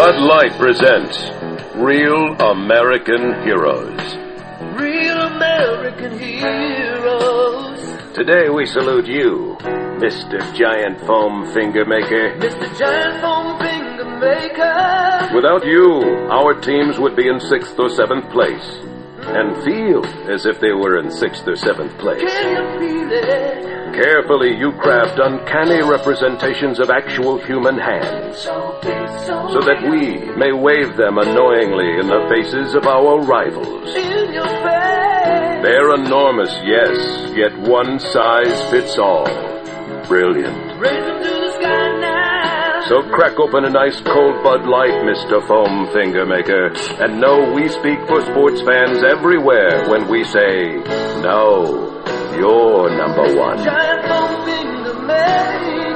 Bud Light presents Real American Heroes. Real American heroes. Today we salute you, Mr. Giant Foam Finger Maker. Mr. Giant Foam Finger Maker. Without you, our teams would be in sixth or seventh place and feel as if they were in sixth or seventh place. Can you feel it? Carefully, you craft uncanny representations of actual human hands So that we may wave them annoyingly in the faces of our rivals. They're enormous, yes, yet one size fits all. Brilliant. So crack open a nice cold Bud Light, Mr. Foam Finger Maker, and know we speak for sports fans everywhere when we say, no, you're number one.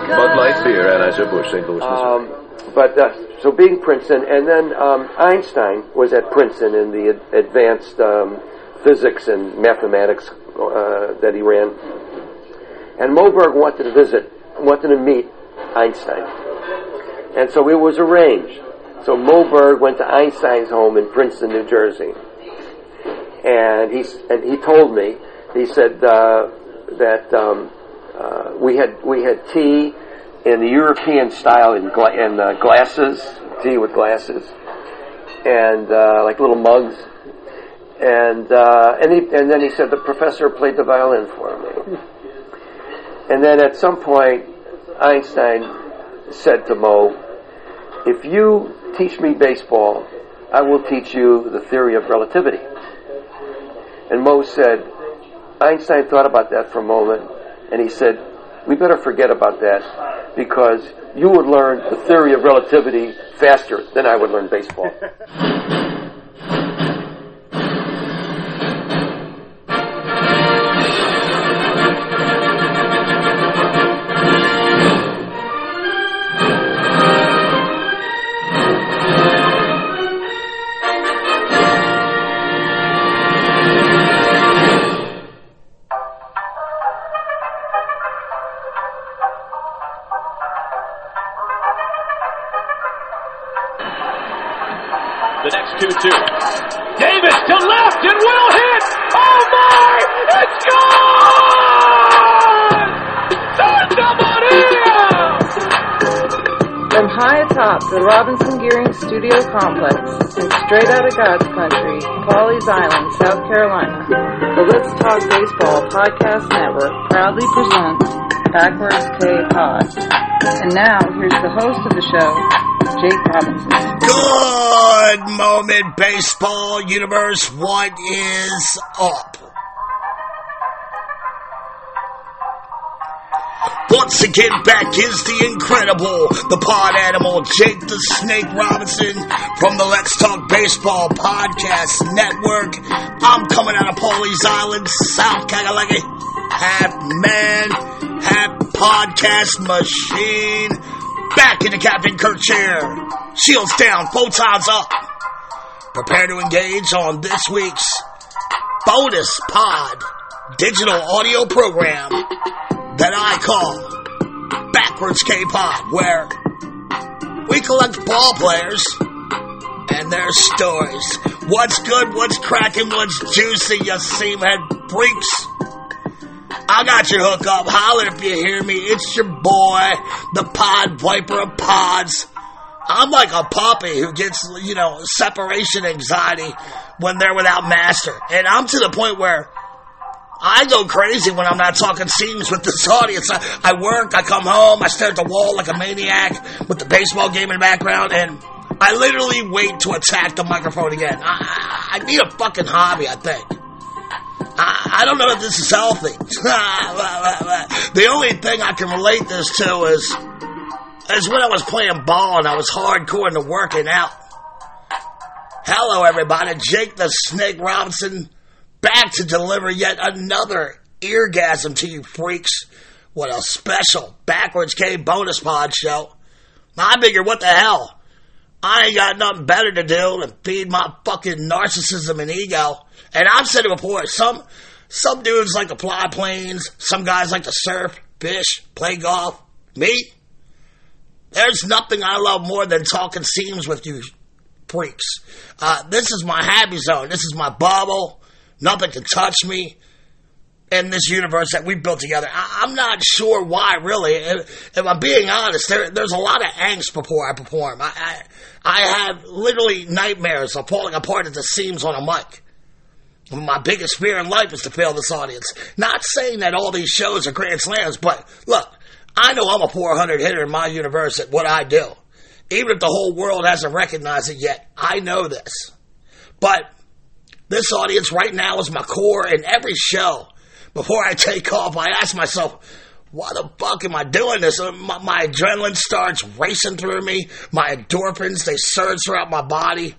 Bud Light Beer, Anheuser-Busch, St. Louis, Missouri. Um, but uh, so being Princeton, and then um, Einstein was at Princeton in the ad- advanced um, physics and mathematics uh, that he ran. And Moe Berg wanted to visit, wanted to meet Einstein, and so it was arranged. So Moe Berg went to Einstein's home in Princeton, New Jersey, and he and he told me he said uh, that um, uh, we had we had tea in the European style in, gla- in uh, glasses, tea with glasses, and uh, like little mugs. And uh, and, he, and then he said the professor played the violin for me. And then at some point, Einstein said to Moe, "If you teach me baseball, I will teach you the theory of relativity." And Moe said, Einstein thought about that for a moment, and he said, "We better forget about that because you would learn the theory of relativity faster than I would learn baseball." baseball universe. What is up? Once again, back is the incredible, the pod animal, Jake the Snake Robinson from the Let's Talk Baseball Podcast Network. I'm coming out of Pawleys Island, South Carolina. Half man, half podcast machine. Back in the Captain Kirk chair. Shields down, photons up. Prepare to engage on this week's bonus pod digital audio program that I call Backwards K-Pod, where we collect ball players and their stories. What's good, what's cracking, what's juicy, you seamhead freaks? I got your hook up. Holler if you hear me. It's your boy, the pod viper of pods. I'm like a puppy who gets, you know, separation anxiety when they're without master. And I'm to the point where I go crazy when I'm not talking seams with this audience. I, I work, I come home, I stare at the wall like a maniac with the baseball game in the background, and I literally wait to attack the microphone again. I, I, I need a fucking hobby, I think. I, I don't know if this is healthy. the only thing I can relate this to is, is when I was playing ball and I was hardcore into working out. Hello, everybody. Jake the Snake Robinson back to deliver yet another eargasm to you freaks. What a special Backwards K bonus pod show. I figure, what the hell? I ain't got nothing better to do than feed my fucking narcissism and ego. And I've said it before, some some dudes like to fly planes, some guys like to surf, fish, play golf. Me? There's nothing I love more than talking seams with you freaks. Uh, this is my happy zone. This is my bubble. Nothing can touch me in this universe that we built together. I, am not sure why, really. If, if I'm being honest, there, there's a lot of angst before I perform. I, I, I have literally nightmares of falling apart at the seams on a mic. My biggest fear in life is to fail this audience. Not saying that all these shows are grand slams, but look, I know I'm a 400 hitter in my universe at what I do. Even if the whole world hasn't recognized it yet, I know this. But this audience right now is my core in every show. Before I take off, I ask myself, why the fuck am I doing this? Uh, my, my adrenaline starts racing through me. My endorphins, they surge throughout my body.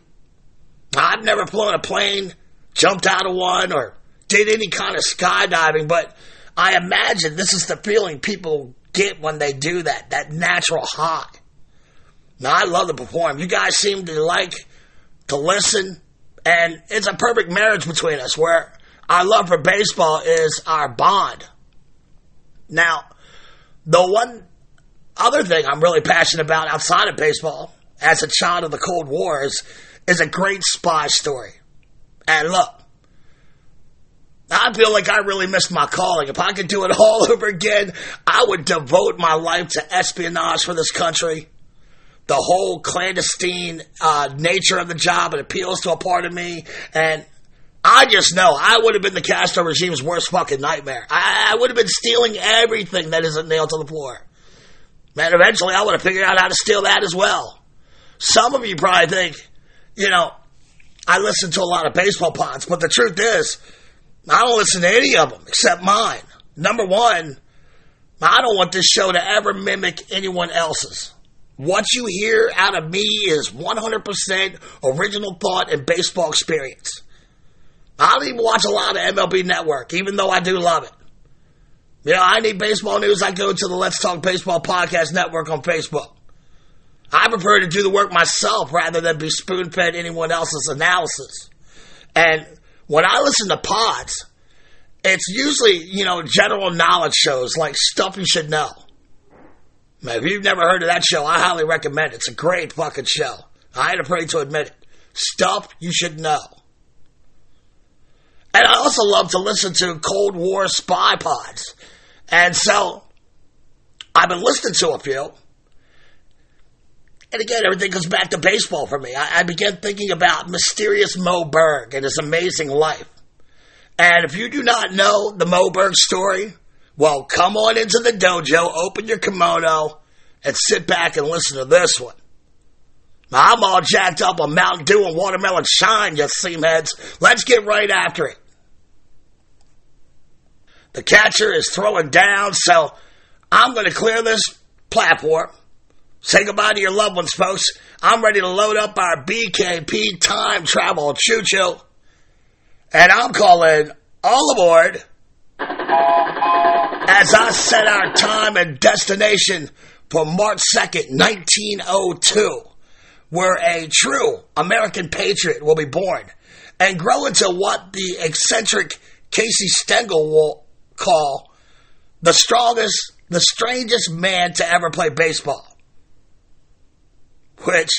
I've never flown a plane, jumped out of one, or did any kind of skydiving, but I imagine this is the feeling people get when they do that, that natural high. Now, I love to perform. You guys seem to like to listen, and it's a perfect marriage between us where our love for baseball is our bond. Now, the one other thing I'm really passionate about outside of baseball, as a child of the Cold War, is, is a great spy story. And look, I feel like I really missed my calling. If I could do it all over again, I would devote my life to espionage for this country. The whole clandestine uh, nature of the job, it appeals to a part of me. And I just know I would have been the Castro regime's worst fucking nightmare. I, I would have been stealing everything that isn't nailed to the floor. Man, eventually I would have figured out how to steal that as well. Some of you probably think, you know, I listen to a lot of baseball pods, but the truth is, I don't listen to any of them except mine. Number one, I don't want this show to ever mimic anyone else's. What you hear out of me is 100% original thought and baseball experience. I don't even watch a lot of MLB Network, even though I do love it. You know, I need baseball news. I go to the Let's Talk Baseball Podcast Network on Facebook. I prefer to do the work myself rather than be spoon fed anyone else's analysis. And when I listen to pods, it's usually, you know, general knowledge shows like stuff you should know. Man, if you've never heard of that show, I highly recommend it. It's a great fucking show. I ain't afraid to admit it. Stuff you should know. And I also love to listen to Cold War spy pods. And so I've been listening to a few. And again, everything goes back to baseball for me. I, I began thinking about mysterious Moe Berg and his amazing life. And if you do not know the Moe Berg story, well, come on into the dojo, open your kimono, and sit back and listen to this one. I'm all jacked up on Mountain Dew and watermelon shine, you seamheads. Let's get right after it. The catcher is throwing down, so I'm going to clear this platform. Say goodbye to your loved ones, folks. I'm ready to load up our BKP time travel choo choo. And I'm calling all aboard as I set our time and destination for March 2nd, 1902, where a true American patriot will be born and grow into what the eccentric Casey Stengel will call the strongest, the strangest man to ever play baseball. Which,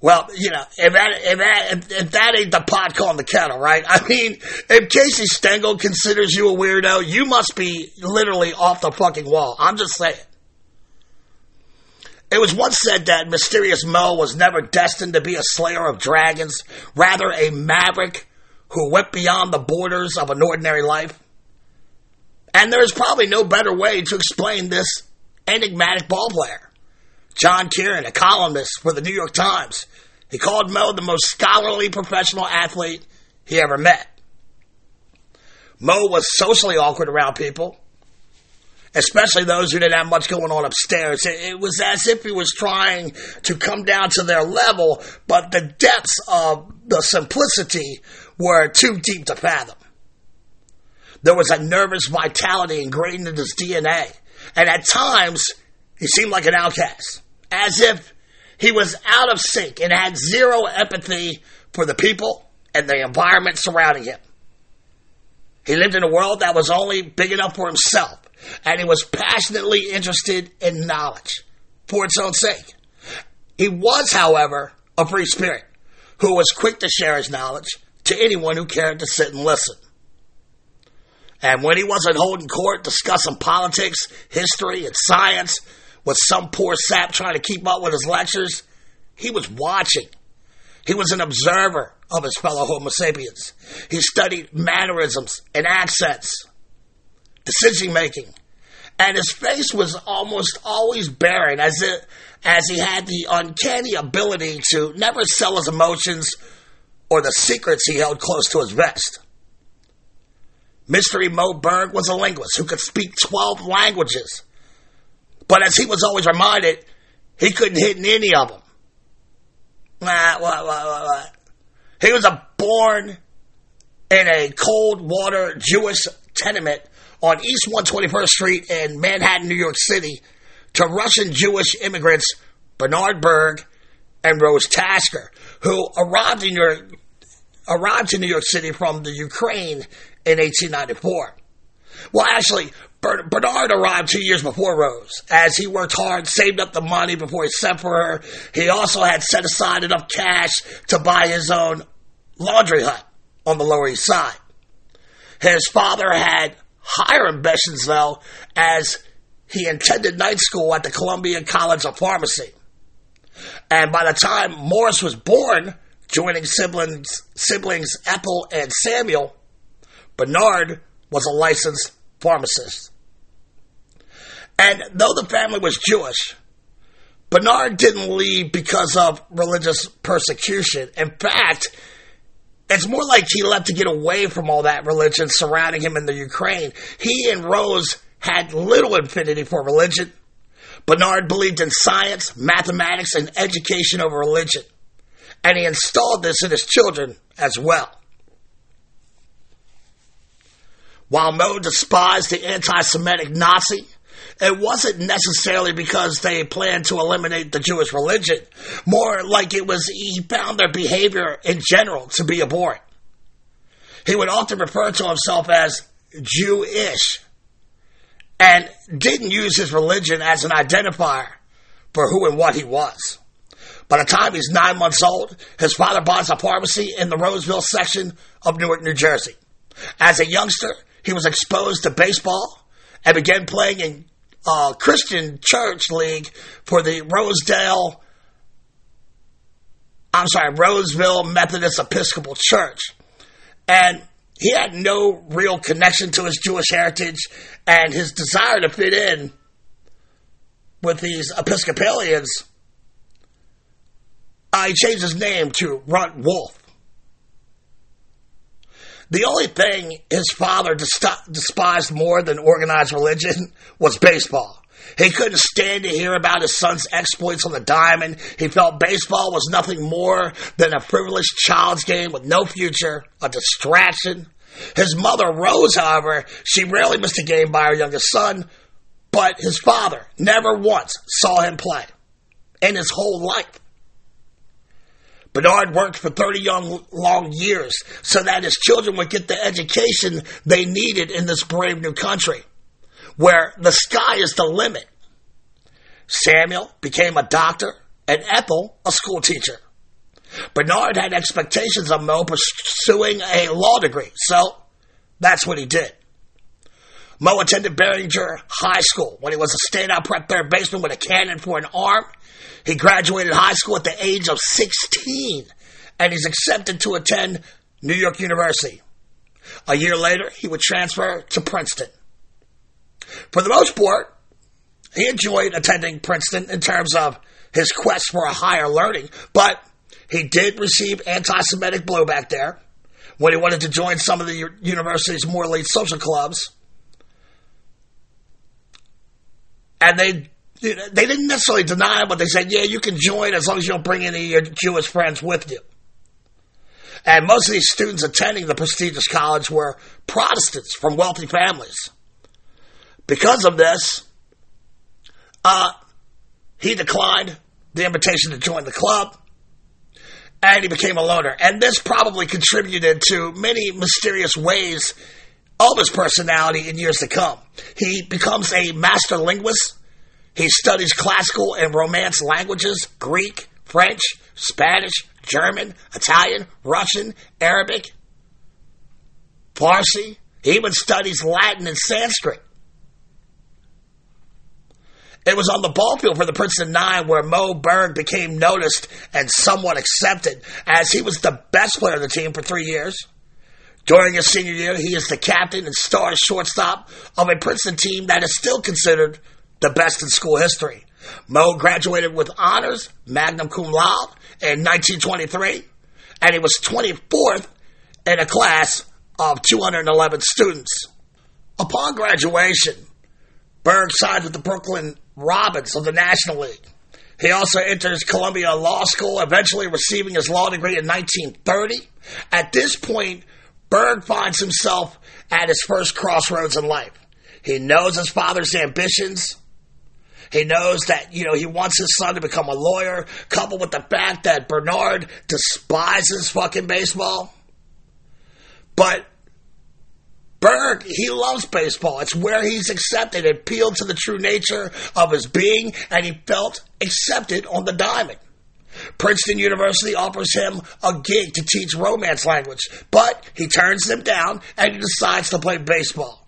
well, you know, if that, if that, if, that ain't the pot calling the kettle, right? I mean, if Casey Stengel considers you a weirdo, you must be literally off the fucking wall. I'm just saying. It was once said that Mysterious Moe was never destined to be a slayer of dragons, rather a maverick who went beyond the borders of an ordinary life. And there is probably no better way to explain this enigmatic ballplayer. John Kieran, a columnist for the New York Times, he called Moe the most scholarly professional athlete he ever met. Moe was socially awkward around people, especially those who didn't have much going on upstairs. It, was as if he was trying to come down to their level, but the depths of the simplicity were too deep to fathom. There was a nervous vitality ingrained in his DNA. And at times, he seemed like an outcast, as if he was out of sync and had zero empathy for the people and the environment surrounding him. He lived in a world that was only big enough for himself, and he was passionately interested in knowledge. for its own sake. He was, however, a free spirit who was quick to share his knowledge to anyone who cared to sit and listen. And when he wasn't holding court discussing politics, history, and science with some poor sap trying to keep up with his lectures, he was watching. He was an observer of his fellow Homo sapiens. He studied mannerisms and accents, decision making, and his face was almost always barren, as it, as he had the uncanny ability to never sell his emotions or the secrets he held close to his vest. Mystery Moe Berg was a linguist who could speak 12 languages. But as he was always reminded, he couldn't hit in any of them. What, what, what. He was a born in a cold water Jewish tenement on East 121st Street in Manhattan, New York City, to Russian Jewish immigrants Bernard Berg and Rose Tasker, who arrived in arrived New York City from the Ukraine in 1894. Well, actually, Bernard arrived two years before Rose. As he worked hard, saved up the money before he sent for her, he also had set aside enough cash to buy his own laundry hut on the Lower East Side. His father had higher ambitions, though, as he attended night school at the Columbia College of Pharmacy. And by the time Morris was born, joining siblings, siblings Ethel and Samuel, Bernard was a licensed pharmacist. And though the family was Jewish, Bernard didn't leave because of religious persecution. In fact, it's more like he left to get away from all that religion surrounding him in the Ukraine. He and Rose had little affinity for religion. Bernard believed in science, mathematics, and education over religion. And he installed this in his children as well. While Moe despised the anti Semitic Nazi, it wasn't necessarily because they planned to eliminate the Jewish religion. More like it was he found their behavior in general to be abhorrent. He would often refer to himself as Jewish and didn't use his religion as an identifier for who and what he was. By the time he's nine months old, his father buys a pharmacy in the Roseville section of Newark, New Jersey. As a youngster, he was exposed to baseball and began playing in uh, Christian Church League for the Rosedale, I'm sorry, Roseville Methodist Episcopal Church. And he had no real connection to his Jewish heritage and his desire to fit in with these Episcopalians. Uh, he changed his name to Runt Wolf. The only thing his father despised more than organized religion was baseball. He couldn't stand to hear about his son's exploits on the diamond. He felt baseball was nothing more than a frivolous child's game with no future, a distraction. His mother, Rose, however, she rarely missed a game by her youngest son, but his father never once saw him play in his whole life. Bernard worked for 30 young, long years so that his children would get the education they needed in this brave new country, where the sky is the limit. Samuel became a doctor and Ethel a school teacher. Bernard had expectations of Moe pursuing a law degree, so that's what he did. Moe attended Barringer High School when he was a standout prep third baseman with a cannon for an arm he graduated high school at the age of 16 and he's accepted to attend New York University. A year later, he would transfer to Princeton. For the most part, he enjoyed attending Princeton in terms of his quest for a higher learning, but he did receive anti Semitic blowback there when he wanted to join some of the university's more elite social clubs. And they they didn't necessarily deny it, but they said, yeah, you can join as long as you don't bring any of your Jewish friends with you. And most of these students attending the prestigious college were Protestants from wealthy families. Because of this, uh, he declined the invitation to join the club, and he became a loner. And this probably contributed to many mysterious ways his personality in years to come. He becomes a master linguist He studies classical and Romance languages, Greek, French, Spanish, German, Italian, Russian, Arabic, Farsi. He even studies Latin and Sanskrit. It was on the ball field for the Princeton Nine where Moe Berg became noticed and somewhat accepted as he was the best player of the team for three years. During his senior year, he is the captain and star shortstop of a Princeton team that is still considered the best in school history. Moe graduated with honors, magna cum laude, in 1923, and he was 24th in a class of 211 students. Upon graduation, Berg signed with the Brooklyn Robins of the National League. He also enters Columbia Law School, eventually receiving his law degree in 1930. At this point, Berg finds himself at his first crossroads in life. He knows his father's ambitions. He knows that, you know, he wants his son to become a lawyer, coupled with the fact that Bernard despises fucking baseball. But Berg, he loves baseball. It's where he's accepted. It appealed to the true nature of his being, and he felt accepted on the diamond. Princeton University offers him a gig to teach Romance language, but he turns them down and he decides to play baseball.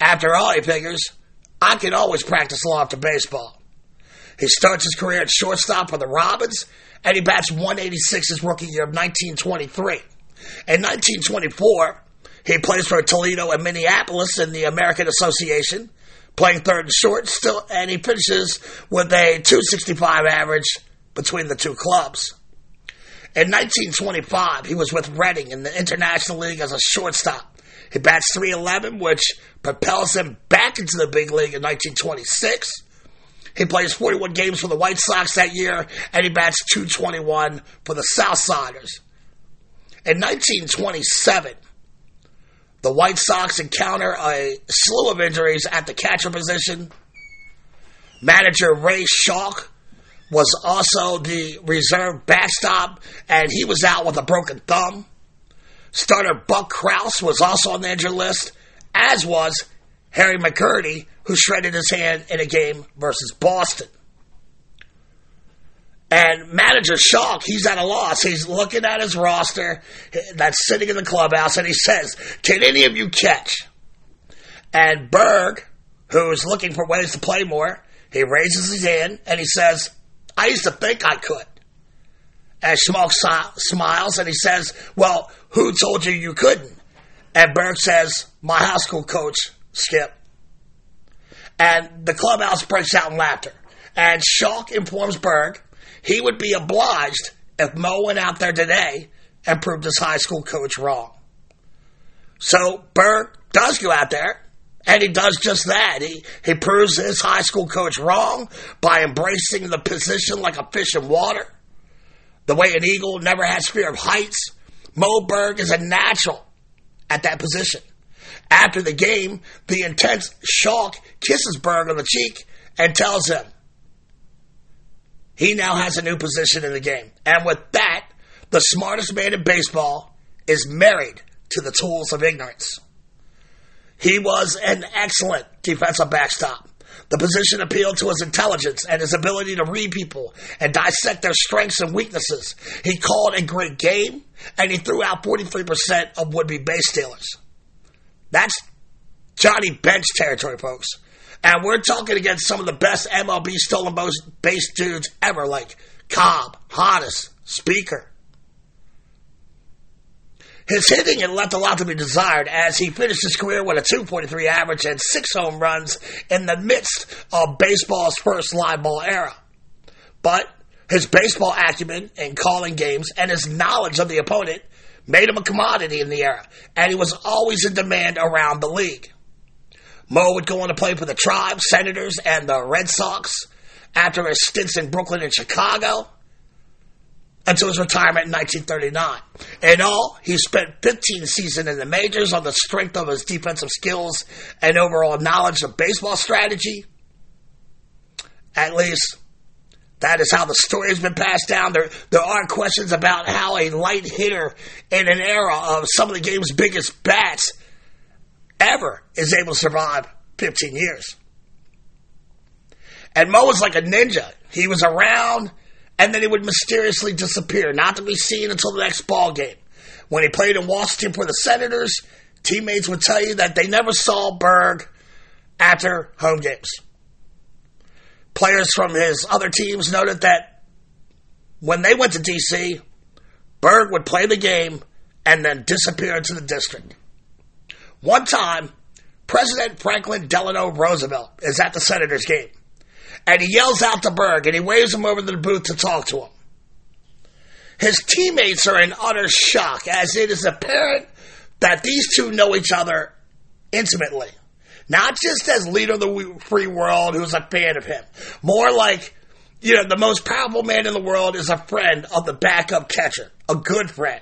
After all, he figures, I can always practice law after baseball. He starts his career at shortstop for the Robins, and he bats 186 his rookie year of 1923. In 1924, he plays for Toledo and Minneapolis in the American Association, playing third and short still, and he finishes with a 265 average between the two clubs. In 1925, he was with Reading in the International League as a shortstop. He bats 311, which propels him back into the big league in 1926. He plays 41 games for the White Sox that year, and he bats 221 for the Southsiders. In 1927, the White Sox encounter a slew of injuries at the catcher position. Manager Ray Schalk was also the reserve backstop, and he was out with a broken thumb. Starter Buck Crouse was also on the injured list, as was Harry McCurdy, who shredded his hand in a game versus Boston. And manager Schalk, he's at a loss. He's looking at his roster that's sitting in the clubhouse, and he says, Can any of you catch? And Berg, who's looking for ways to play more, he raises his hand and he says, I used to think I could. And Schalk smiles and he says, Well, who told you you couldn't? And Berg says, My high school coach, Skip. And the clubhouse breaks out in laughter. And Schalk informs Berg he would be obliged if Moe went out there today and proved his high school coach wrong. So Berg does go out there, and he does just that. He, he proves his high school coach wrong by embracing the position like a fish in water. The way an eagle never has fear of heights, Moe Berg is a natural at that position. After the game, the intense Schalk kisses Berg on the cheek and tells him, he now has a new position in the game. And with that, the smartest man in baseball is married to the tools of ignorance. He was an excellent defensive backstop. The position appealed to his intelligence and his ability to read people and dissect their strengths and weaknesses. He called a great game, and he threw out 43% of would be base stealers. That's Johnny Bench territory, folks. And we're talking against some of the best MLB stolen base dudes ever, like Cobb, Hodges, Speaker. His hitting had left a lot to be desired as he finished his career with a 243 average and six home runs in the midst of baseball's first live ball era. But his baseball acumen in calling games and his knowledge of the opponent made him a commodity in the era, and he was always in demand around the league. Moe would go on to play for the Tribe, Senators, and the Red Sox after his stints in Brooklyn and Chicago until his retirement in 1939. In all, he spent 15 seasons in the majors on the strength of his defensive skills and overall knowledge of baseball strategy. At least, that is how the story has been passed down. There, there are questions about how a light hitter in an era of some of the game's biggest bats ever is able to survive 15 years. And Moe was like a ninja. He was around, and then he would mysteriously disappear, not to be seen until the next ball game. When he played in Washington for the Senators, teammates would tell you that they never saw Berg after home games. Players from his other teams noted that when they went to D.C., Berg would play the game and then disappear into the district. One time, President Franklin Delano Roosevelt is at the Senators game, and he yells out to Berg and he waves him over to the booth to talk to him. His teammates are in utter shock as it is apparent that these two know each other intimately. Not just as leader of the free world who's a fan of him. More like, you know, the most powerful man in the world is a friend of the backup catcher. A good friend.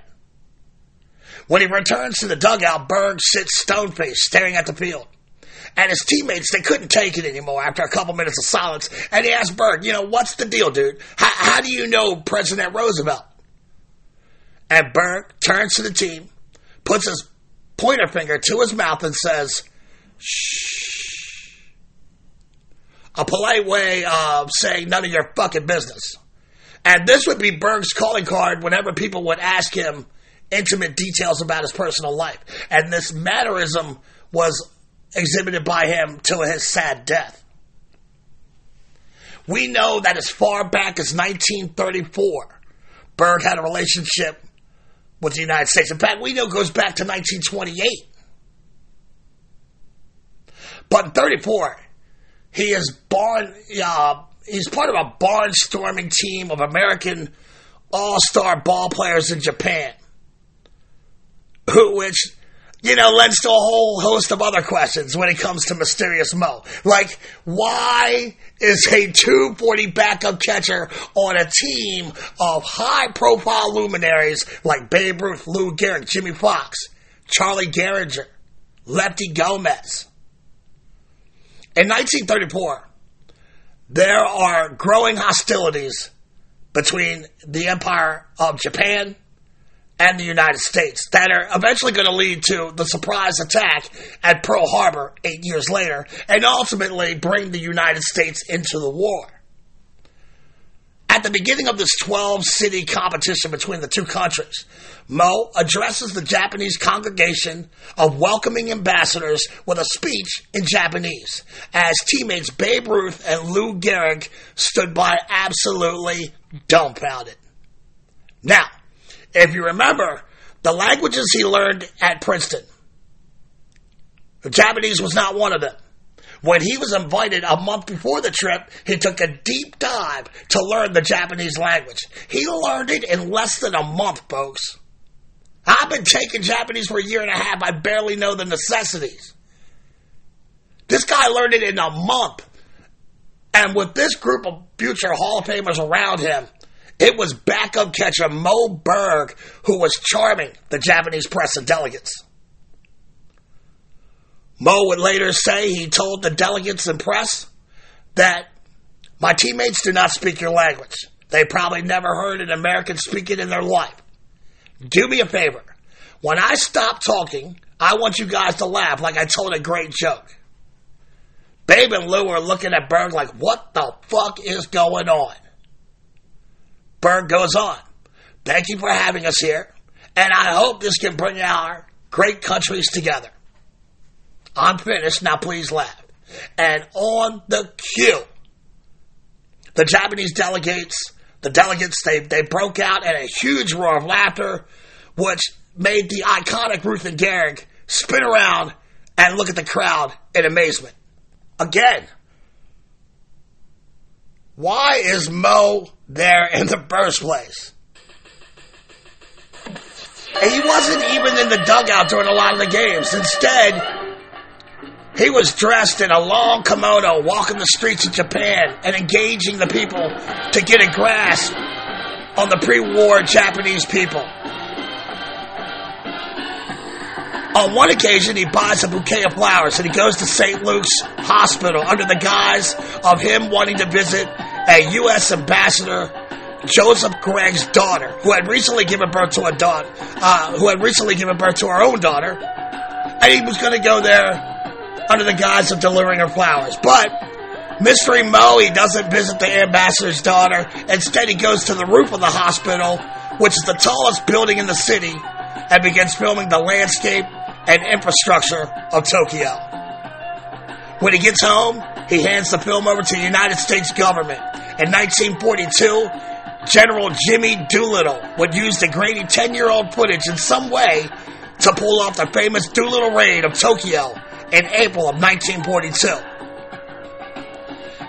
When he returns to the dugout, Berg sits stone faced, staring at the field. And his teammates, they couldn't take it anymore after a couple minutes of silence. And he asked Berg, you know, what's the deal, dude? How, how do you know President Roosevelt? And Berg turns to the team, puts his pointer finger to his mouth, and says, shh. A polite way of saying none of your fucking business. And this would be Berg's calling card whenever people would ask him intimate details about his personal life. And this mannerism was exhibited by him till his sad death. We know that as far back as 1934, Berg had a relationship with the United States. In fact, we know it goes back to 1928. But in 34, he is born, uh, he's part of a barnstorming team of American all-star ball players in Japan. Who, which, you know, lends to a whole host of other questions when it comes to Mysterious Moe. Like, why is a 240 backup catcher on a team of high profile luminaries like Babe Ruth, Lou Gehrig, Jimmy Foxx, Charlie Gehringer, Lefty Gomez? In 1934, there are growing hostilities between the Empire of Japan and the United States that are eventually going to lead to the surprise attack at Pearl Harbor eight years later and ultimately bring the United States into the war. At the beginning of this 12 city competition between the two countries, Moe addresses the Japanese congregation of welcoming ambassadors with a speech in Japanese, as teammates Babe Ruth and Lou Gehrig stood by absolutely dumbfounded. Now, if you remember, the languages he learned at Princeton, the Japanese was not one of them. When he was invited a month before the trip, he took a deep dive to learn the Japanese language. He learned it in less than a month, folks. I've been taking Japanese for a year and a half. I barely know the necessities. This guy learned it in a month. And with this group of future Hall of Famers around him, it was backup catcher Moe Berg who was charming the Japanese press and delegates. Moe would later say he told the delegates and press that my teammates do not speak your language. They probably never heard an American speak it in their life. Do me a favor. When I stop talking, I want you guys to laugh like I told a great joke. Babe and Lou are looking at Berg like, what the fuck is going on? Berg goes on. Thank you for having us here, and I hope this can bring our great countries together. I'm finished, now please laugh. And on the cue, the Japanese delegates, the delegates, they, they broke out in a huge roar of laughter, which made the iconic Ruth and Gehrig spin around and look at the crowd in amazement. Again, why is Moe there in the first place? And he wasn't even in the dugout during a lot of the games. Instead, he was dressed in a long kimono, walking the streets of Japan and engaging the people to get a grasp on the pre-war Japanese people. On one occasion, he buys a bouquet of flowers and he goes to St. Luke's Hospital under the guise of him wanting to visit a U.S. ambassador, Joseph Gregg's daughter, who had recently given birth to a daughter, uh, who had recently given birth to our own daughter, and he was going to go there under the guise of delivering her flowers. But Mystery Moe, he doesn't visit the ambassador's daughter. Instead, he goes to the roof of the hospital, which is the tallest building in the city, and begins filming the landscape and infrastructure of Tokyo. When he gets home, he hands the film over to the United States government. In 1942, General Jimmy Doolittle would use the grainy 10 year old footage in some way to pull off the famous Doolittle raid of Tokyo in April of 1942.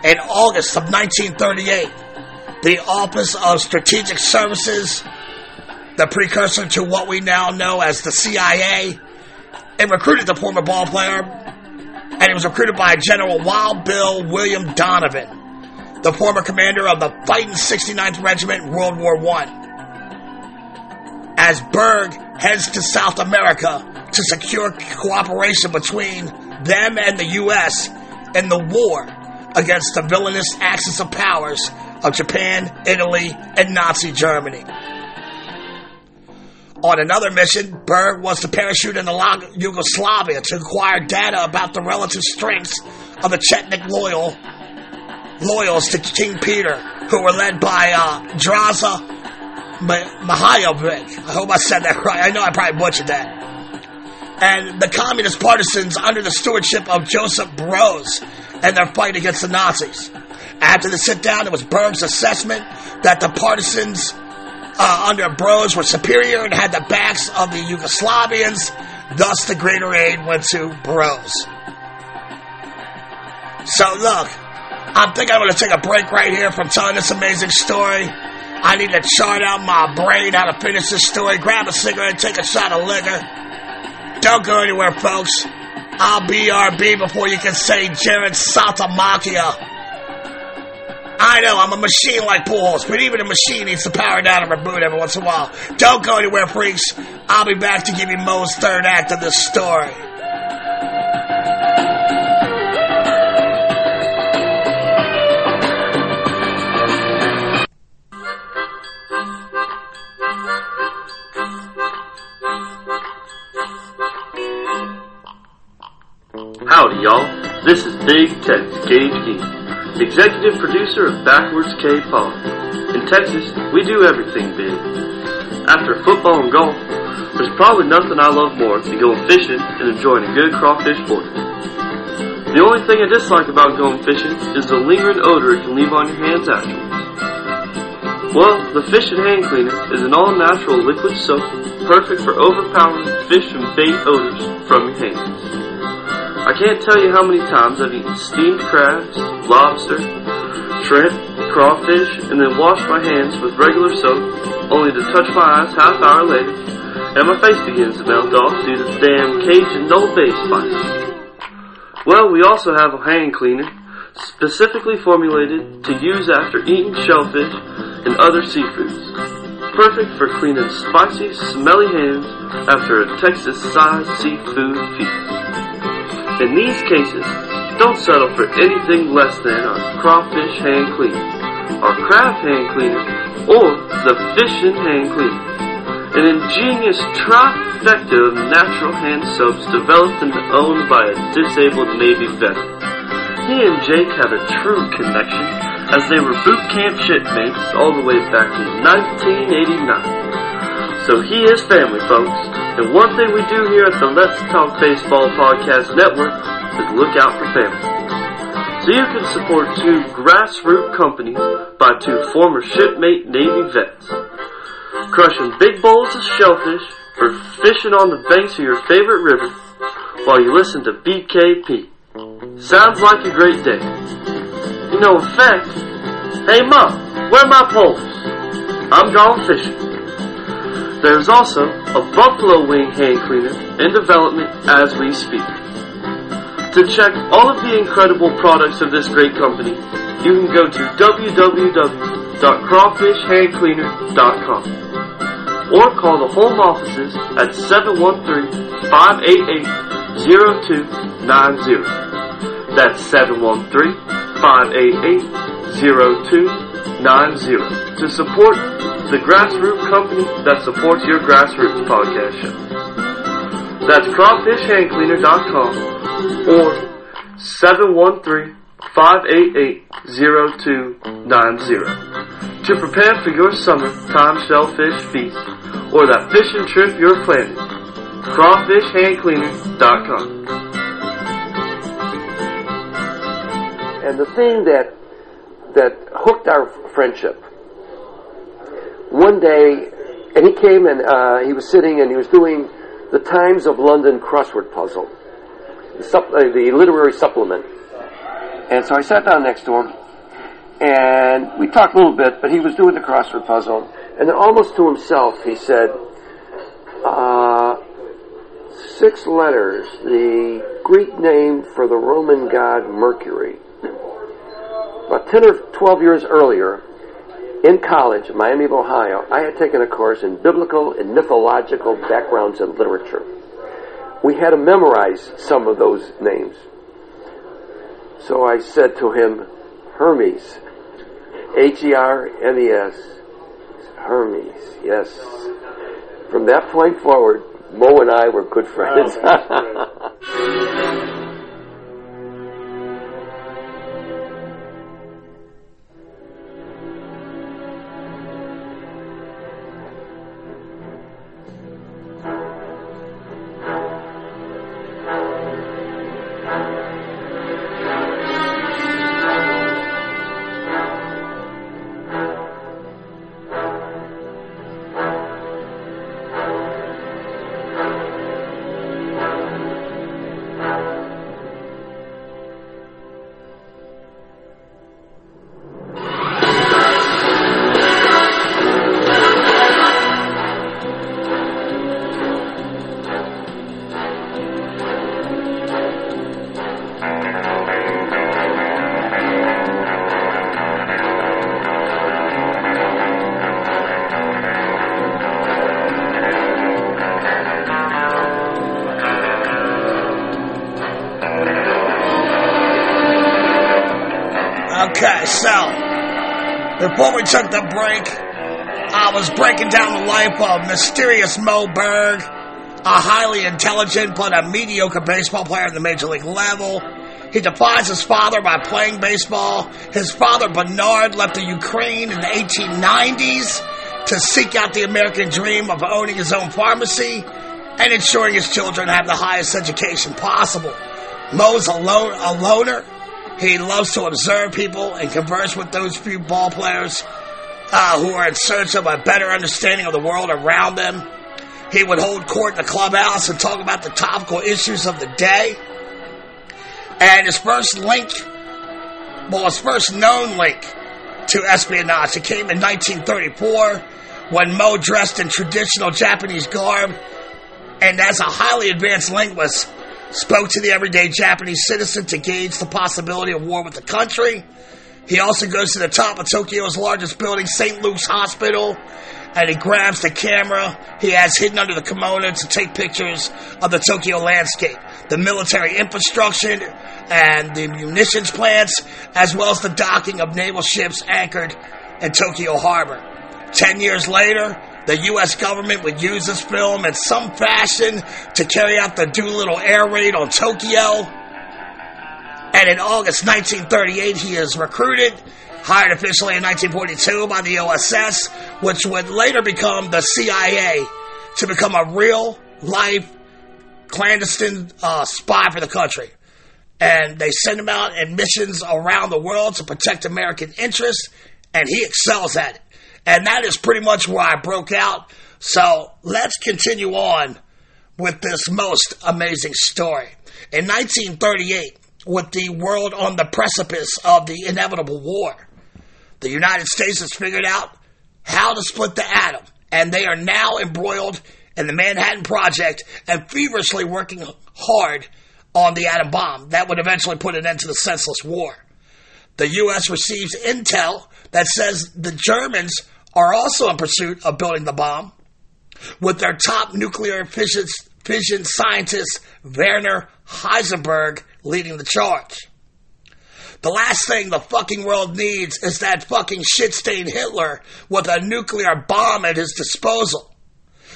In August of 1938, the Office of Strategic Services, the precursor to what we now know as the CIA, it recruited the former ball player, and he was recruited by General Wild Bill William Donovan the former commander of the fighting 69th Regiment World War I. As Berg heads to South America to secure cooperation between them and the U.S. in the war against the villainous axis of powers of Japan, Italy, and Nazi Germany. On another mission, Berg was to parachute into Yugoslavia to acquire data about the relative strengths of the Chetnik loyal loyals to King Peter, who were led by uh, Draza Mihailovic. I hope I said that right. I know I probably butchered that. And the communist partisans under the stewardship of Joseph Broz and their fight against the Nazis. After the sit down, it was Berg's assessment that the partisans uh, under Broz were superior and had the backs of the Yugoslavians. Thus, the greater aid went to Broz. So, look, I think I'm going to take a break right here from telling this amazing story. I need to chart out my brain how to finish this story. Grab a cigarette, take a shot of liquor. Don't go anywhere, folks. I'll BRB before you can say Jarrod Saltalamacchia. I know, I'm a machine like Pujols, but even a machine needs to power down and reboot every once in a while. Don't go anywhere, freaks. I'll be back to give you Moe's third act of this story. Big Tex Gage Geek, executive producer of Backwards K Pod. In Texas, we do everything big. After football and golf, there's probably nothing I love more than going fishing and enjoying a good crawfish boil. The only thing I dislike about going fishing is the lingering odor it can leave on your hands afterwards. Well, the Fish and Hand Cleaner is an all-natural liquid soap perfect for overpowering fish and bait odors from your hands. I can't tell you how many times I've eaten steamed crabs, lobster, shrimp, crawfish, and then washed my hands with regular soap, only to touch my eyes half hour later, and my face begins to melt off due to the damn Cajun Old Bay spice. Well, we also have a hand cleaner, specifically formulated to use after eating shellfish and other seafoods. Perfect for cleaning spicy, smelly hands after a Texas-sized seafood feast. In these cases, don't settle for anything less than our crawfish hand cleaner, our crab hand cleaner, or the fishing hand cleaner. An ingenious trifecta of natural hand soaps developed and owned by a disabled Navy vet. He and Jake have a true connection as they were boot camp shipmates all the way back in 1989. So he is family, folks. And one thing we do here at the Let's Talk Baseball Podcast Network is look out for family. So you can support two grassroots companies by two former shipmate Navy vets. Crushing big bowls of shellfish for fishing on the banks of your favorite river while you listen to BKP. Sounds like a great day. You know, in fact, hey mom, where are my poles? I'm gone fishing. There is also a buffalo wing hand cleaner in development as we speak. To check all of the incredible products of this great company, you can go to www.crawfishhandcleaner.com or call the home offices at 713-588-0290. That's 713-588-0290 to support the grassroots company that supports your grassroots podcast show. That's crawfishhandcleaner.com or 713-588-0290 to prepare for your summertime shellfish feast or that fishing trip you're planning. CrawfishHandCleaner.com And the thing that that hooked our friendship. One day, and he came and uh, he was sitting and he was doing the Times of London crossword puzzle, the, sup- uh, the literary supplement. And so I sat down next to him, and we talked a little bit, but he was doing the crossword puzzle, and then almost to himself, he said, uh, six letters, the Greek name for the Roman god Mercury. About 10 or 12 years earlier, in college in Miami of Ohio, I had taken a course in biblical and mythological backgrounds and literature. We had to memorize some of those names. So I said to him, Hermes, H-E-R-M-E-S, Hermes, yes. From that point forward, Moe and I were good friends. Okay, so before we took the break, I was breaking down the life of mysterious Moe Berg, a highly intelligent but a mediocre baseball player at the major league level. He defies his father by playing baseball. His father, Bernard, left the Ukraine in the 1890s to seek out the American dream of owning his own pharmacy and ensuring his children have the highest education possible. Moe's a, lo- a loner. He loves to observe people and converse with those few ball players uh, who are in search of a better understanding of the world around them. He would hold court in the clubhouse and talk about the topical issues of the day. And his first link, well, his first known link to espionage, it came in 1934 when Moe dressed in traditional Japanese garb and as a highly advanced linguist, spoke to the everyday Japanese citizen to gauge the possibility of war with the country. He also goes to the top of Tokyo's largest building, St. Luke's Hospital, and he grabs the camera he has hidden under the kimono to take pictures of the Tokyo landscape, the military infrastructure, and the munitions plants, as well as the docking of naval ships anchored in Tokyo Harbor. Ten years later, the U.S. government would use this film in some fashion to carry out the Doolittle air raid on Tokyo. And in August 1938, he is recruited, hired officially in 1942 by the OSS, which would later become the CIA to become a real life clandestine uh, spy for the country. And they send him out in missions around the world to protect American interests, and he excels at it. And that is pretty much where I broke out. So let's continue on with this most amazing story. In 1938, with the world on the precipice of the inevitable war, the United States has figured out how to split the atom, and they are now embroiled in the Manhattan Project and feverishly working hard on the atom bomb that would eventually put an end to the senseless war. The U.S. receives intel that says the Germans are also in pursuit of building the bomb, with their top nuclear fission, scientist, Werner Heisenberg, leading the charge. The last thing the fucking world needs is that fucking shit stained Hitler with a nuclear bomb at his disposal.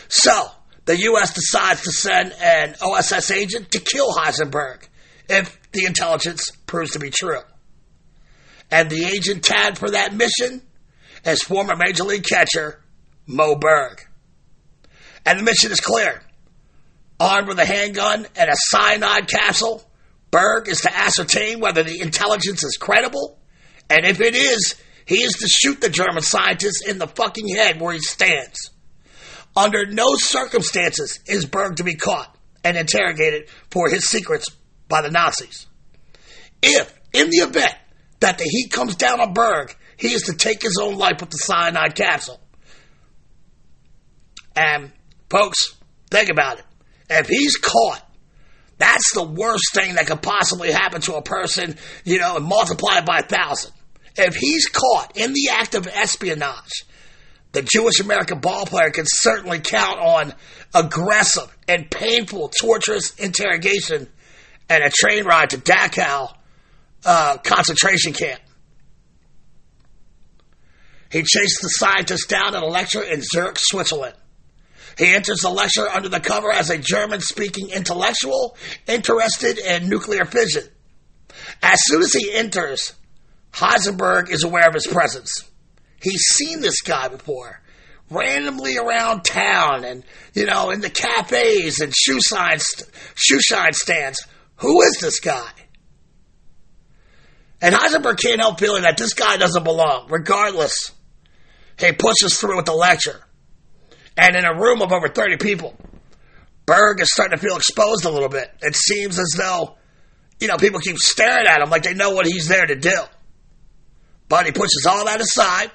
So, the U.S. decides to send an OSS agent to kill Heisenberg if the intelligence proves to be true. And the agent tagged for that mission is former Major League catcher Moe Berg. And the mission is clear. Armed with a handgun and a cyanide capsule, Berg is to ascertain whether the intelligence is credible, and if it is, he is to shoot the German scientist in the fucking head where he stands. Under no circumstances is Berg to be caught and interrogated for his secrets by the Nazis. If, in the event that the heat comes down on Berg, he is to take his own life with the cyanide capsule. And, folks, think about it. If he's caught, that's the worst thing that could possibly happen to a person, you know, and multiply it by a thousand. If he's caught in the act of espionage, the Jewish American ballplayer can certainly count on aggressive and painful, torturous interrogation and a train ride to Dachau uh, concentration camp. He chased the scientist down at a lecture in Zurich, Switzerland. He enters the lecture under the cover as a German speaking intellectual interested in nuclear fission. As soon as he enters, Heisenberg is aware of his presence. He's seen this guy before, randomly around town and, you know, in the cafes and shoe, st- shoe shine stands. Who is this guy? And Heisenberg can't help feeling that this guy doesn't belong, regardless. He pushes through with the lecture. And in a room of over 30 people, Berg is starting to feel exposed a little bit. It seems as though, you know, people keep staring at him like they know what he's there to do. But he pushes all that aside.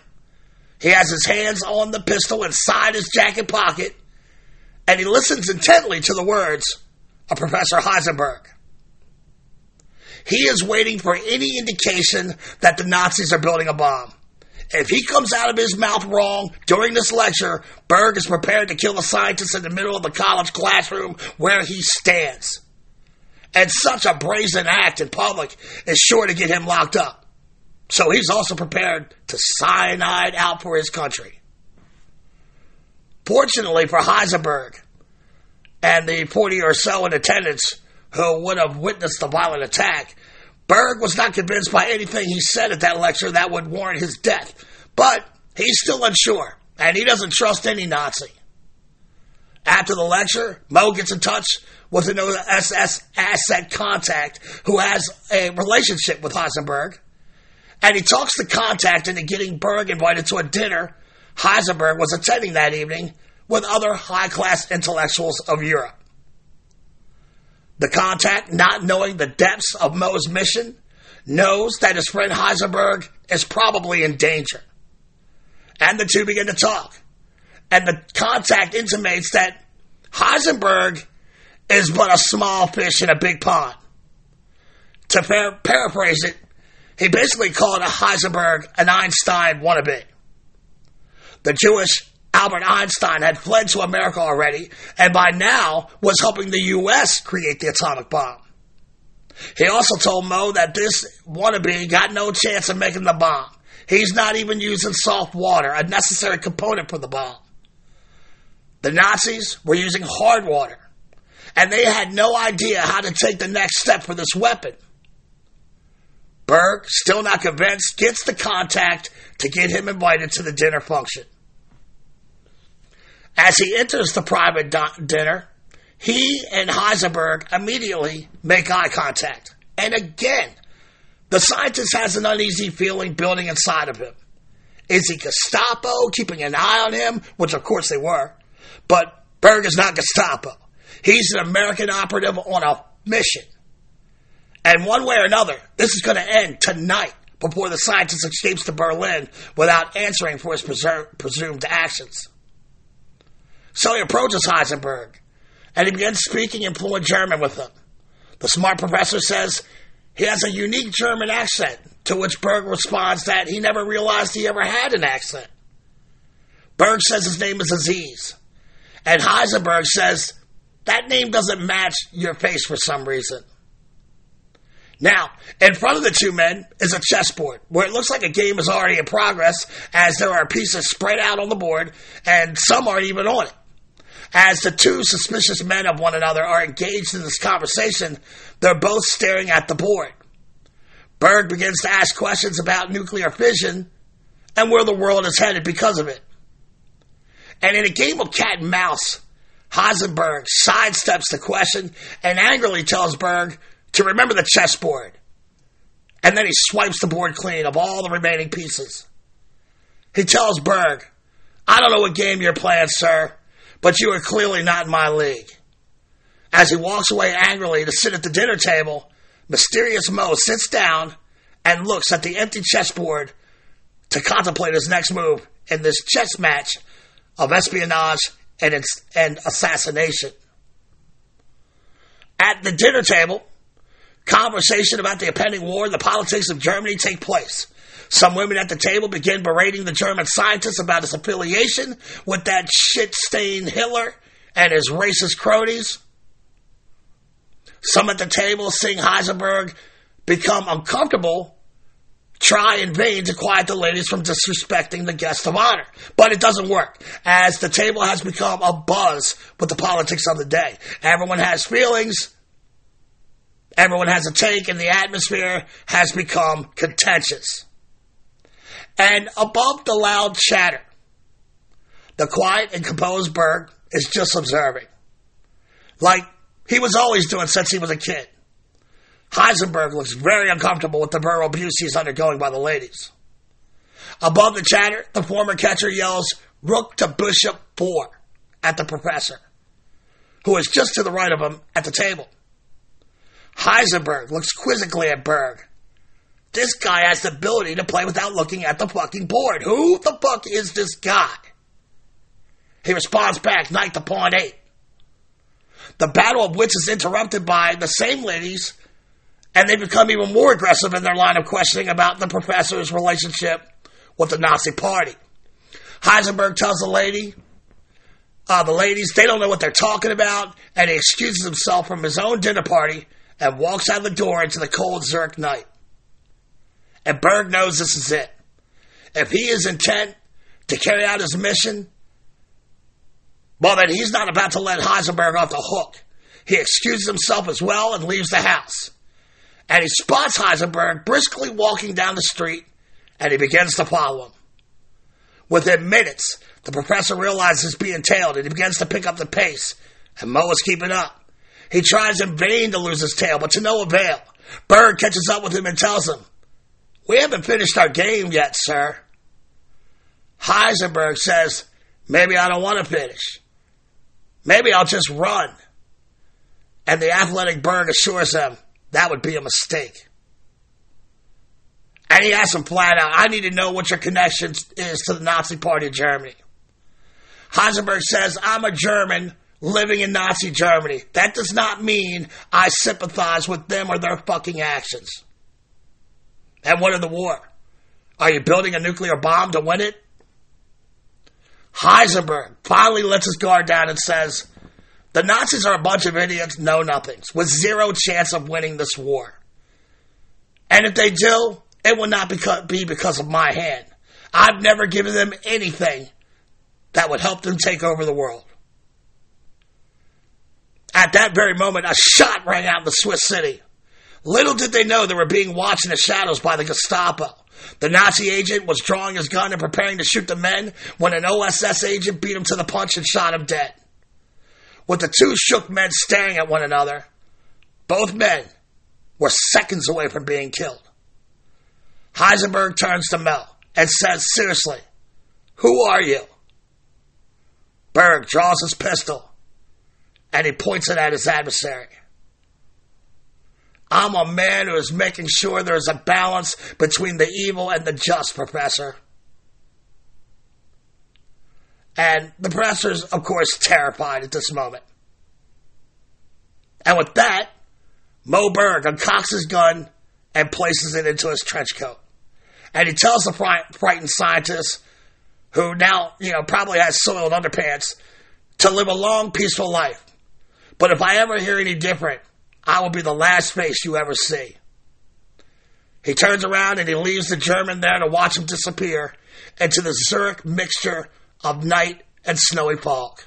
He has his hands on the pistol inside his jacket pocket, and he listens intently to the words of Professor Heisenberg. He is waiting for any indication that the Nazis are building a bomb. If he comes out of his mouth wrong during this lecture, Berg is prepared to kill the scientist in the middle of the college classroom where he stands. And such a brazen act in public is sure to get him locked up. So he's also prepared to cyanide out for his country. Fortunately for Heisenberg and the 40 or so in attendance who would have witnessed the violent attack, Berg was not convinced by anything he said at that lecture that would warrant his death. But he's still unsure, and he doesn't trust any Nazi. After the lecture, Moe gets in touch with an SS asset contact who has a relationship with Heisenberg, and he talks the contact into getting Berg invited to a dinner Heisenberg was attending that evening with other high class intellectuals of Europe. The contact, not knowing the depths of Moe's mission, knows that his friend Heisenberg is probably in danger. And the two begin to talk. And the contact intimates that Heisenberg is but a small fish in a big pond. To par- paraphrase it, he basically called a Heisenberg an Einstein wannabe. The Jewish Albert Einstein had fled to America already and by now was helping the U.S. create the atomic bomb. He also told Moe that this wannabe got no chance of making the bomb. He's not even using soft water, a necessary component for the bomb. The Nazis were using hard water, and they had no idea how to take the next step for this weapon. Berg, still not convinced, gets the contact to get him invited to the dinner function. As he enters the private dinner, he and Heisenberg immediately make eye contact. And again, the scientist has an uneasy feeling building inside of him. Is he Gestapo keeping an eye on him? Which, of course, they were. But Berg is not Gestapo. He's an American operative on a mission. And one way or another, this is going to end tonight before the scientist escapes to Berlin without answering for his presumed actions. So he approaches Heisenberg and he begins speaking in fluent German with him. The smart professor says he has a unique German accent, to which Berg responds that he never realized he ever had an accent. Berg says his name is Aziz, and Heisenberg says that name doesn't match your face for some reason. Now, in front of the two men is a chessboard where it looks like a game is already in progress as there are pieces spread out on the board and some aren't even on it. As the two suspicious men of one another are engaged in this conversation, they're both staring at the board. Berg begins to ask questions about nuclear fission and where the world is headed because of it. And in a game of cat and mouse, Heisenberg sidesteps the question and angrily tells Berg to remember the chessboard. And then he swipes the board clean of all the remaining pieces. He tells Berg, I don't know what game you're playing, sir, but you are clearly not in my league. As he walks away angrily to sit at the dinner table, Mysterious Moe sits down and looks at the empty chessboard to contemplate his next move in this chess match of espionage and, and assassination. At the dinner table, conversation about the impending war and the politics of Germany take place. Some women at the table begin berating the German scientist about his affiliation with that shit-stained Hitler and his racist cronies. Some at the table seeing Heisenberg become uncomfortable try in vain to quiet the ladies from disrespecting the guest of honor. But it doesn't work, as the table has become a buzz with the politics of the day. Everyone has feelings, everyone has a take, and the atmosphere has become contentious. And above the loud chatter, the quiet and composed Berg is just observing. Like he was always doing since he was a kid. Heisenberg looks very uncomfortable with the verbal abuse he's undergoing by the ladies. Above the chatter, the former catcher yells, Rook to Bishop 4 at the professor, who is just to the right of him at the table. Heisenberg looks quizzically at Berg. This guy has the ability to play without looking at the fucking board. Who the fuck is this guy? He responds back, knight to pawn 8. The battle of wits is interrupted by the same ladies and they become even more aggressive in their line of questioning about the professor's relationship with the Nazi Party. Heisenberg tells the lady, uh, the ladies, they don't know what they're talking about, and he excuses himself from his own dinner party and walks out the door into the cold Zurich night. And Berg knows this is it. If he is intent to carry out his mission, well, then he's not about to let Heisenberg off the hook. He excuses himself as well and leaves the house and he spots Heisenberg briskly walking down the street, and he begins to follow him. Within minutes, the professor realizes he's being tailed, and he begins to pick up the pace, and Moe is keeping up. He tries in vain to lose his tail, but to no avail. Berg catches up with him and tells him, We haven't finished our game yet, sir. Heisenberg says, Maybe I don't want to finish. Maybe I'll just run. And the athletic Berg assures him, that would be a mistake. And he asks him flat out, I need to know what your connection is to the Nazi Party of Germany. Heisenberg says, I'm a German living in Nazi Germany. That does not mean I sympathize with them or their fucking actions. And what of the war? Are you building a nuclear bomb to win it? Heisenberg finally lets his guard down and says, the Nazis are a bunch of idiots, know nothings, with zero chance of winning this war. And if they do, it will not be because of my hand. I've never given them anything that would help them take over the world. At that very moment, a shot rang out in the Swiss city. Little did they know they were being watched in the shadows by the Gestapo. The Nazi agent was drawing his gun and preparing to shoot the men when an OSS agent beat him to the punch and shot him dead with the two shook men staring at one another. Both men were seconds away from being killed. Heisenberg turns to Mel and says seriously, Who are you? Berg draws his pistol and he points it at his adversary. I'm a man who is making sure there is a balance between the evil and the just, Professor. And the professor's, of course, terrified at this moment. And with that, Moe Berg uncocks his gun and places it into his trench coat. And he tells the frightened scientist, who now, you know, probably has soiled underpants, to live a long, peaceful life. But if I ever hear any different, I will be the last face you ever see. He turns around and he leaves the German there to watch him disappear into the Zurich mixture of night and snowy fog.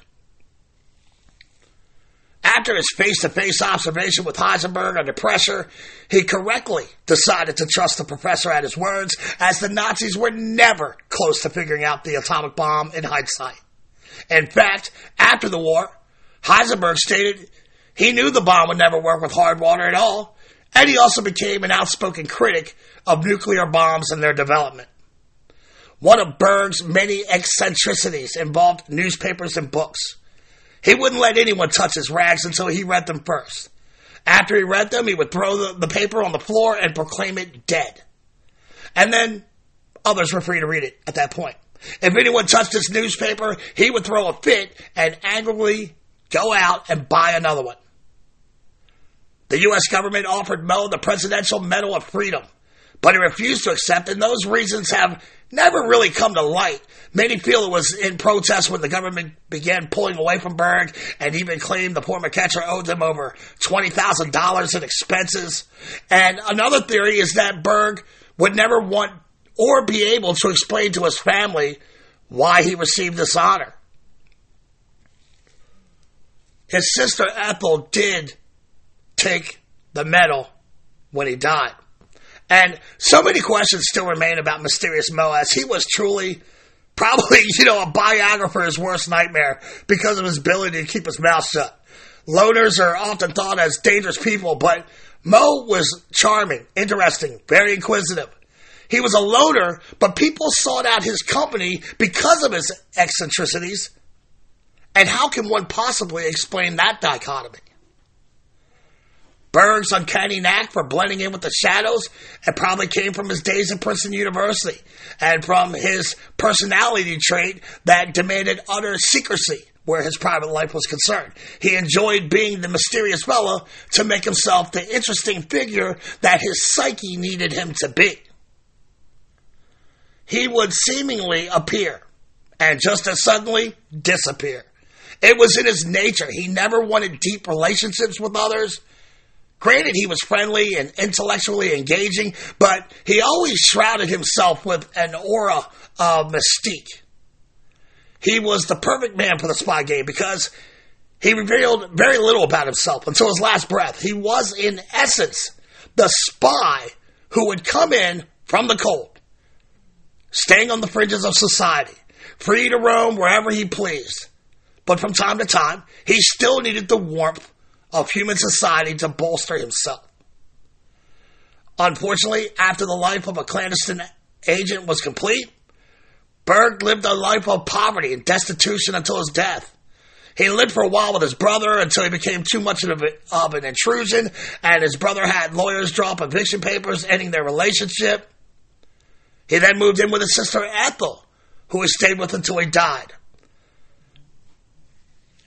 After his face to face observation with Heisenberg under pressure, he correctly decided to trust the professor at his words, as the Nazis were never close to figuring out the atomic bomb in hindsight. In fact, after the war, Heisenberg stated he knew the bomb would never work with hard water at all, and he also became an outspoken critic of nuclear bombs and their development. One of Berg's many eccentricities involved newspapers and books. He wouldn't let anyone touch his rags until he read them first. After he read them, he would throw the, the paper on the floor and proclaim it dead. And then others were free to read it at that point. If anyone touched his newspaper, he would throw a fit and angrily go out and buy another one. The U.S. government offered Moe the Presidential Medal of Freedom, but he refused to accept, and those reasons have never really come to light. Many feel it was in protest when the government began pulling away from Berg and even claimed the poor McEachern owed them over $20,000 in expenses. And another theory is that Berg would never want or be able to explain to his family why he received this honor. His sister Ethel did take the medal when he died. And so many questions still remain about Mysterious Moe as he was truly probably, you know, a biographer's worst nightmare because of his ability to keep his mouth shut. Loners are often thought as dangerous people, but Moe was charming, interesting, very inquisitive. He was a loner, but people sought out his company because of his eccentricities. And how can one possibly explain that dichotomy? Berg's uncanny knack for blending in with the shadows it probably came from his days at Princeton University and from his personality trait that demanded utter secrecy where his private life was concerned. He enjoyed being the mysterious fellow to make himself the interesting figure that his psyche needed him to be. He would seemingly appear and just as suddenly disappear. It was in his nature. He never wanted deep relationships with others. Granted, he was friendly and intellectually engaging, but he always shrouded himself with an aura of mystique. He was the perfect man for the spy game because he revealed very little about himself until his last breath. He was, in essence, the spy who would come in from the cold, staying on the fringes of society, free to roam wherever he pleased. But from time to time, he still needed the warmth of human society to bolster himself. Unfortunately, after the life of a clandestine agent was complete, Berg lived a life of poverty and destitution until his death. He lived for a while with his brother until he became too much of, an intrusion, and his brother had lawyers draw eviction papers ending their relationship. He then moved in with his sister Ethel, who he stayed with until he died.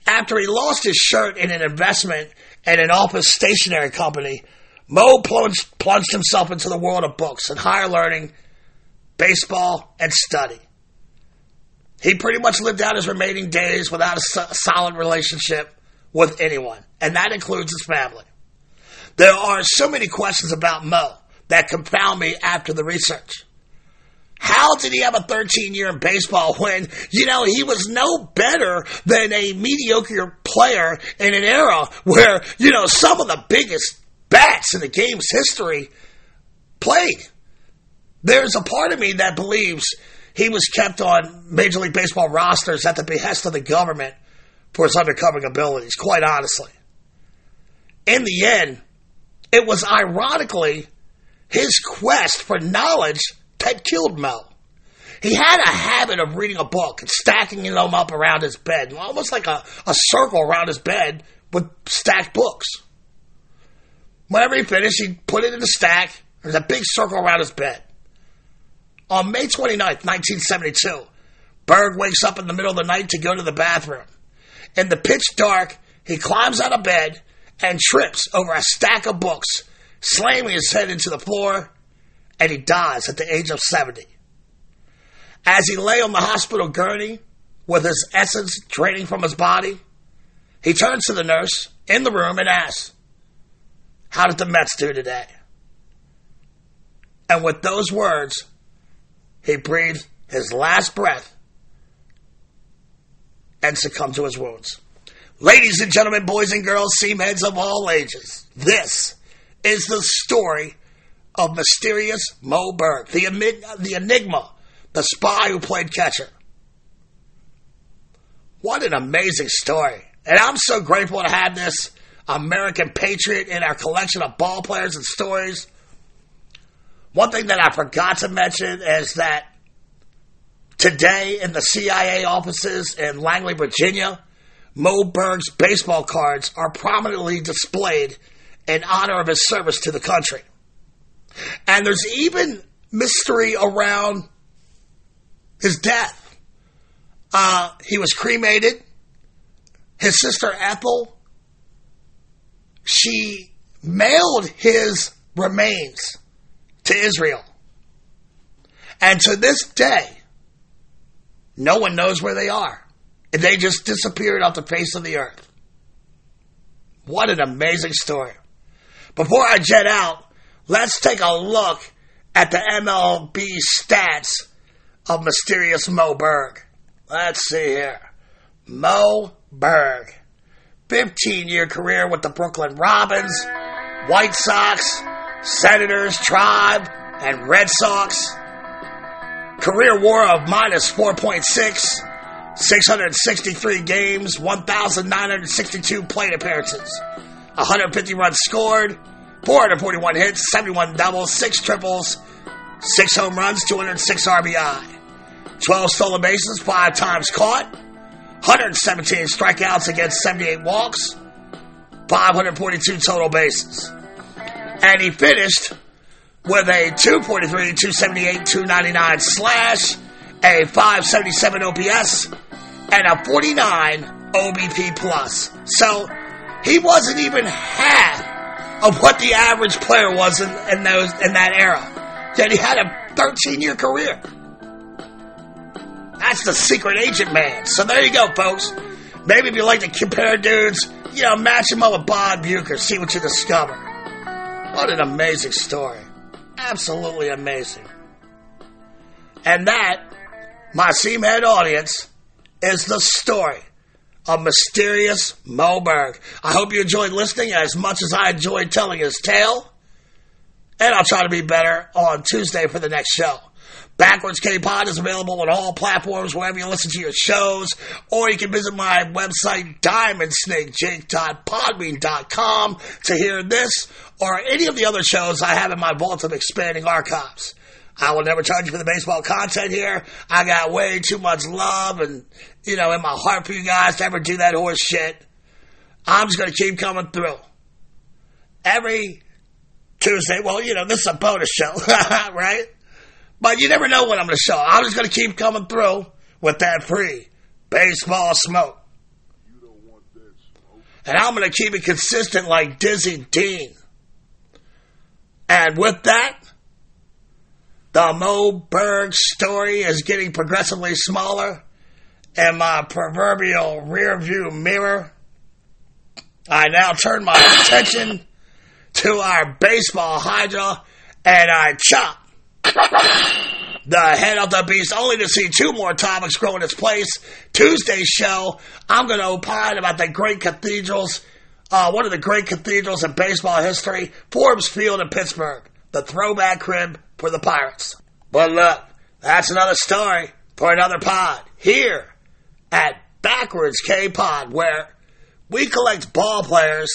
After he lost his shirt in an investment at an office stationery company, Moe plunged, plunged himself into the world of books and higher learning, baseball, and study. He pretty much lived out his remaining days without a so- solid relationship with anyone, and that includes his family. There are so many questions about Moe that confound me after the research. How did he have a 13 year in baseball when, you know, he was no better than a mediocre player in an era where, you know, some of the biggest bats in the game's history played? There's a part of me that believes he was kept on Major League Baseball rosters at the behest of the government for his undercovering abilities, quite honestly. In the end, it was ironically his quest for knowledge that killed Mel. He had a habit of reading a book and stacking them up around his bed, almost like a, a circle around his bed with stacked books. Whenever he finished, he'd put it in the stack. There's a big circle around his bed. On May 29th, 1972, Berg wakes up in the middle of the night to go to the bathroom. In the pitch dark, he climbs out of bed and trips over a stack of books, slamming his head into the floor and he dies at the age of 70. As he lay on the hospital gurney with his essence draining from his body, he turns to the nurse in the room and asks, How did the Mets do today? And with those words, he breathed his last breath and succumbed to his wounds. Ladies and gentlemen, boys and girls, seam heads of all ages, this is the story of mysterious Moe Berg, the, the enigma, the spy who played catcher. What an amazing story. And I'm so grateful to have this American patriot in our collection of ball players and stories. One thing that I forgot to mention is that today in the CIA offices in Langley, Virginia, Moe Berg's baseball cards are prominently displayed in honor of his service to the country. And there's even mystery around his death. Uh, he was cremated. His sister Ethel, she mailed his remains to Israel. And to this day, no one knows where they are. They just disappeared off the face of the earth. What an amazing story. Before I jet out, let's take a look at the MLB stats of mysterious Moe Berg. Let's see here. Moe Berg. 15 year career with the Brooklyn Robins, White Sox, Senators, Tribe, and Red Sox. Career war of minus 4.6, 663 games, 1,962 plate appearances, 150 runs scored, 441 hits, 71 doubles, 6 triples, 6 home runs, 206 RBI. 12 stolen bases, 5 times caught, 117 strikeouts against 78 walks, 542 total bases. And he finished with a 243, 278, 299 slash, a 577 OPS, and a 49 OBP plus. So he wasn't even half of what the average player was in, in those in that era. Yet he had a 13 year career. That's the secret agent man. So there you go, folks. Maybe if you like to compare dudes, you know, match him up with Bob Uecker, see what you discover. What an amazing story. Absolutely amazing. And that, my Seamhead audience, is the story of mysterious Moe Berg. I hope you enjoyed listening as much as I enjoyed telling his tale. And I'll try to be better on Tuesday for the next show. Backwards K Pod is available on all platforms wherever you listen to your shows, or you can visit my website, diamondsnakejake.podbean.com to hear this or any of the other shows I have in my vault of expanding archives. I will never charge you for the baseball content here. I got way too much love and, you know, in my heart for you guys to ever do that horse shit. I'm just going to keep coming through. Every Tuesday, well, you know, this is a bonus show, right? But you never know what I'm going to show. I'm just going to keep coming through with that free baseball smoke. And I'm going to keep it consistent like Dizzy Dean. And with that, the Moe Berg story is getting progressively smaller. And my proverbial rear view mirror, I now turn my attention to our baseball hydra and I chop the head of the beast, only to see two more topics grow in its place. Tuesday's show, I'm going to opine about the great cathedrals, uh, one of the great cathedrals in baseball history, Forbes Field in Pittsburgh, the throwback crib for the Pirates. But look, that's another story for another pod here at Backwards K Pod, where we collect ball players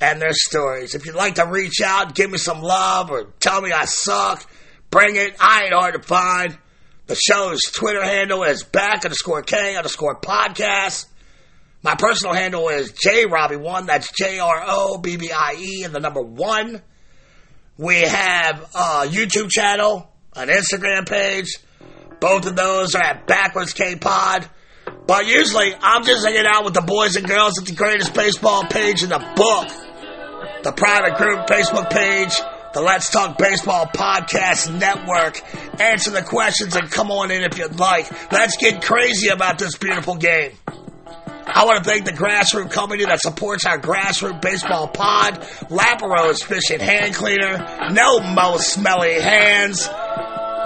and their stories. If you'd like to reach out, give me some love, or tell me I suck, bring it. I ain't hard to find. The show's Twitter handle is back underscore K underscore podcast. My personal handle is J Robbie one That's J R O B B I E and the number one. We have a YouTube channel, an Instagram page. Both of those are at Backwards K Pod. But usually, I'm just hanging out with the boys and girls at the greatest baseball page in the book the private group Facebook page, the Let's Talk Baseball Podcast Network. Answer the questions and come on in if you'd like. Let's get crazy about this beautiful game. I want to thank the grassroots company that supports our grassroots baseball pod, Laparo's Fishing Hand Cleaner, no mo smelly hands.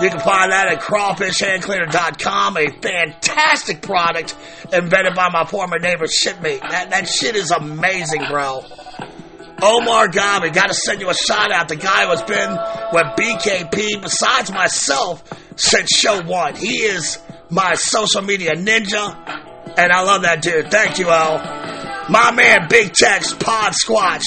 You can find that at crawfishhandcleaner.com, a fantastic product invented by my former neighbor Shipmate. That, that shit is amazing, bro. Omar Gabi, gotta send you a shout out. The guy who's been with BKP besides myself since show one. He is my social media ninja, and I love that dude. Thank you, Al. My man, Big Tex Pod Squatch.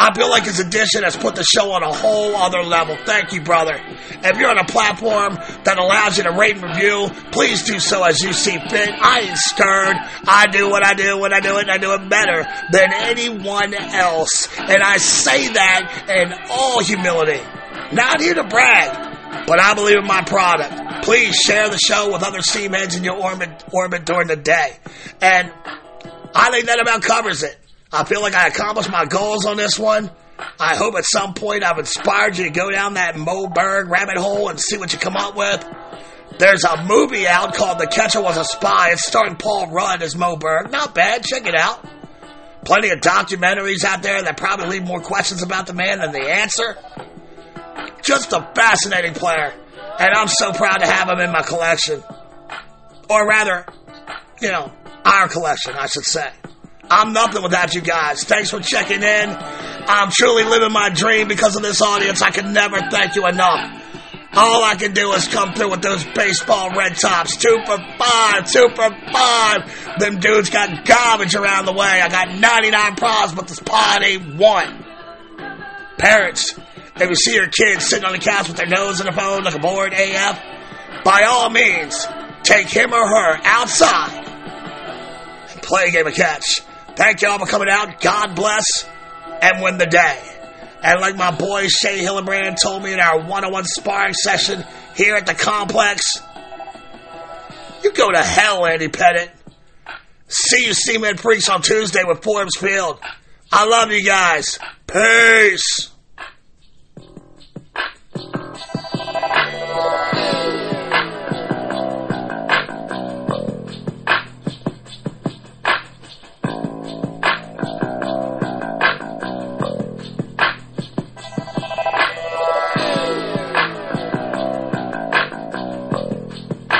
I feel like his addition has put the show on a whole other level. Thank you, brother. If you're on a platform that allows you to rate and review, please do so as you see fit. I ain't stirred. I do what I do when I do it, and I do it better than anyone else. And I say that in all humility. Not here to brag, but I believe in my product. Please share the show with other seamheads in your orbit, orbit during the day. And I think that about covers it. I feel like I accomplished my goals on this one. I hope at some point I've inspired you to go down that Moe Berg rabbit hole and see what you come up with. There's a movie out called The Catcher Was a Spy. It's starring Paul Rudd as Moe Berg. Not bad. Check it out. Plenty of documentaries out there that probably leave more questions about the man than the answer. Just a fascinating player. And I'm so proud to have them in my collection. Or rather, you know, our collection, I should say. I'm nothing without you guys. Thanks for checking in. I'm truly living my dream because of this audience. I can never thank you enough. All I can do is come through with those baseball red tops. Two for five, two for five. Them dudes got garbage around the way. I got 99 problems, but this pod ain't one. Parents, if you see your kids sitting on the couch with their nose in the phone like a bored AF, by all means, take him or her outside and play a game of catch. Thank y'all for coming out. God bless and win the day. And like my boy Shea Hillenbrand told me in our one-on-one sparring session here at the complex, you go to hell, Andy Pettitte. See you Seaman Freaks on Tuesday with Forbes Field. I love you guys. Peace.